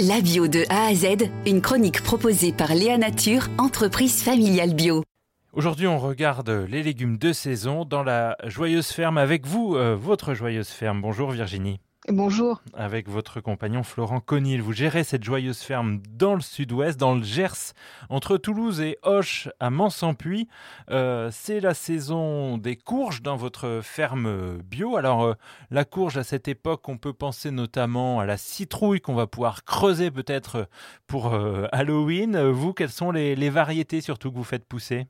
La bio de A à Z, une chronique proposée par Léa Nature, entreprise familiale bio. Aujourd'hui, on regarde les légumes de saison dans la joyeuse ferme avec vous, euh, votre joyeuse ferme. Bonjour Virginie. Bonjour. Avec votre compagnon Florent Conil, vous gérez cette joyeuse ferme dans le sud-ouest, dans le Gers, entre Toulouse et Hoche, à Mansampuy. Euh, c'est la saison des courges dans votre ferme bio. Alors, euh, la courge, à cette époque, on peut penser notamment à la citrouille qu'on va pouvoir creuser peut-être pour euh, Halloween. Vous, quelles sont les variétés surtout que vous faites pousser?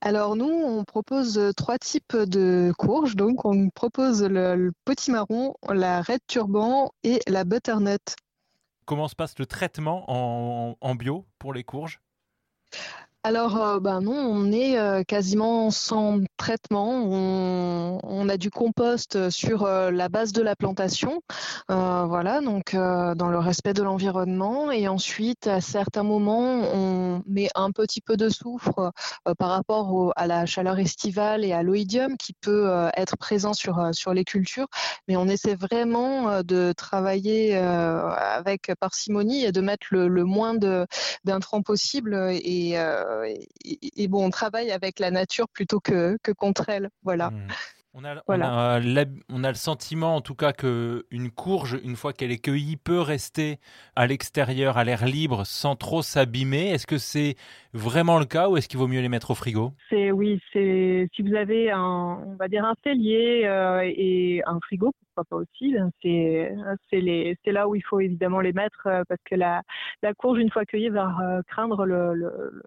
Alors nous, on propose trois types de courges. Donc on propose le, petit marron, la red turban et la butternut. Comment se passe le traitement en bio pour les courges? Alors, euh, ben non, on est euh, quasiment sans traitement. On, a du compost sur euh, la base de la plantation, voilà, donc dans le respect de l'environnement. Et ensuite, à certains moments, on met un petit peu de soufre par rapport à la chaleur estivale et à l'oïdium qui peut être présent sur sur les cultures. Mais on essaie vraiment de travailler avec parcimonie et de mettre le, le moins d'intrants possible et euh, et, bon, on travaille avec la nature plutôt que, contre elle. Voilà. Hmm. On a, on, a, le sentiment, en tout cas, que une courge, une fois qu'elle est cueillie, peut rester à l'extérieur, à l'air libre, sans trop s'abîmer. Est-ce que c'est vraiment le cas ou est-ce qu'il vaut mieux les mettre au frigo? C'est oui, c'est si vous avez un, on va dire un cellier euh, et un frigo, pourquoi pas aussi. Ben, c'est là où il faut évidemment les mettre euh, parce que la la courge, une fois cueillie, va euh, craindre le,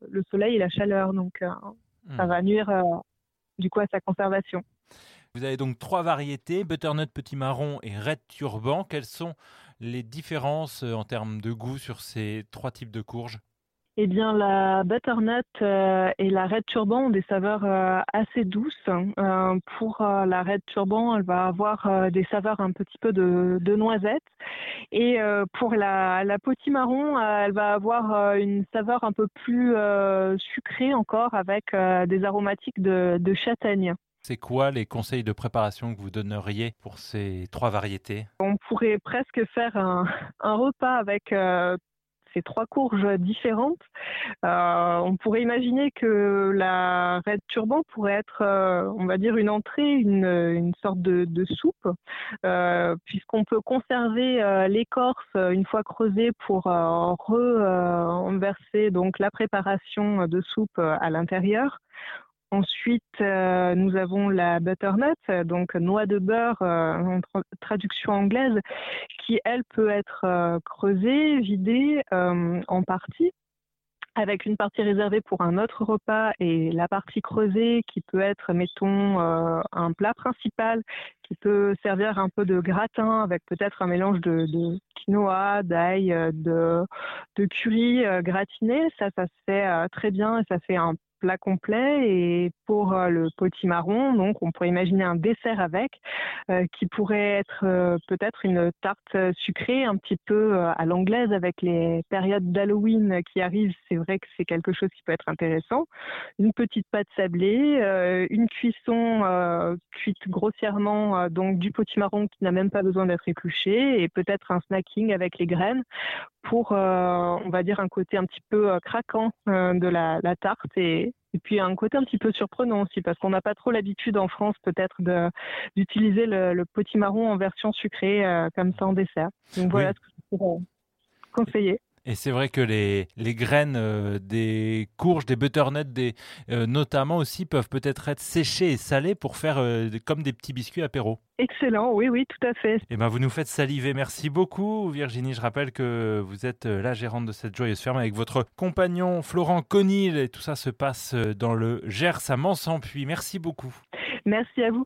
le, soleil et la chaleur, donc ça hmm. va nuire du coup à sa conservation. Vous avez donc trois variétés, butternut petit marron et red turban. Quelles sont les différences euh, en termes de goût sur ces trois types de courges? Eh bien, la butternut euh, et la red turban ont des saveurs euh, assez douces. pour la red turban, elle va avoir des saveurs un petit peu de, noisette. Et pour la, la marron, elle va avoir une saveur un peu plus sucrée encore avec des aromatiques de châtaigne. C'est quoi les conseils de préparation que vous donneriez pour ces trois variétés? On pourrait presque faire un, repas avec euh, ces trois courges différentes. Euh, on pourrait imaginer que la red turban pourrait être, euh, on va dire, une entrée, une, sorte de, soupe, puisqu'on peut conserver l'écorce une fois creusée pour renverser donc la préparation de soupe à l'intérieur. Ensuite, euh, nous avons la butternut, donc noix de beurre euh, en traduction anglaise, qui elle peut être euh, creusée, vidée en partie avec une partie réservée pour un autre repas et la partie creusée qui peut être, mettons, un plat principal qui peut servir un peu de gratin avec peut-être un mélange de, quinoa, d'ail, de, de curry gratiné. Ça, ça se fait très bien et ça fait un plat complet et pour euh, le potimarron, donc on pourrait imaginer un dessert avec euh, qui pourrait être euh, peut-être une tarte sucrée un petit peu à l'anglaise avec les périodes d'Halloween qui arrivent. C'est vrai que c'est quelque chose qui peut être intéressant. Une petite pâte sablée, une cuisson cuite grossièrement donc du potimarron qui n'a même pas besoin d'être épluché et peut-être un snacking avec les graines pour, on va dire, un côté un petit peu craquant de la, la tarte et, et puis un côté un petit peu surprenant aussi, parce qu'on n'a pas trop l'habitude en France peut-être d'utiliser le, le marron en version sucrée euh, comme ça en dessert. Donc voilà ce que je pourrais conseiller. Et c'est vrai que les, les graines euh, des courges, des butternuts, des, euh, notamment aussi, peuvent peut-être être séchées et salées pour faire euh, comme des petits biscuits apéro. Excellent, oui, oui, tout à fait. Et eh ben, vous nous faites saliver. Merci beaucoup, Virginie. Je rappelle que vous êtes la gérante de cette joyeuse ferme avec votre compagnon Florent Conil. Et tout ça se passe dans le Gers à Mansampuy. Merci beaucoup. Merci à vous.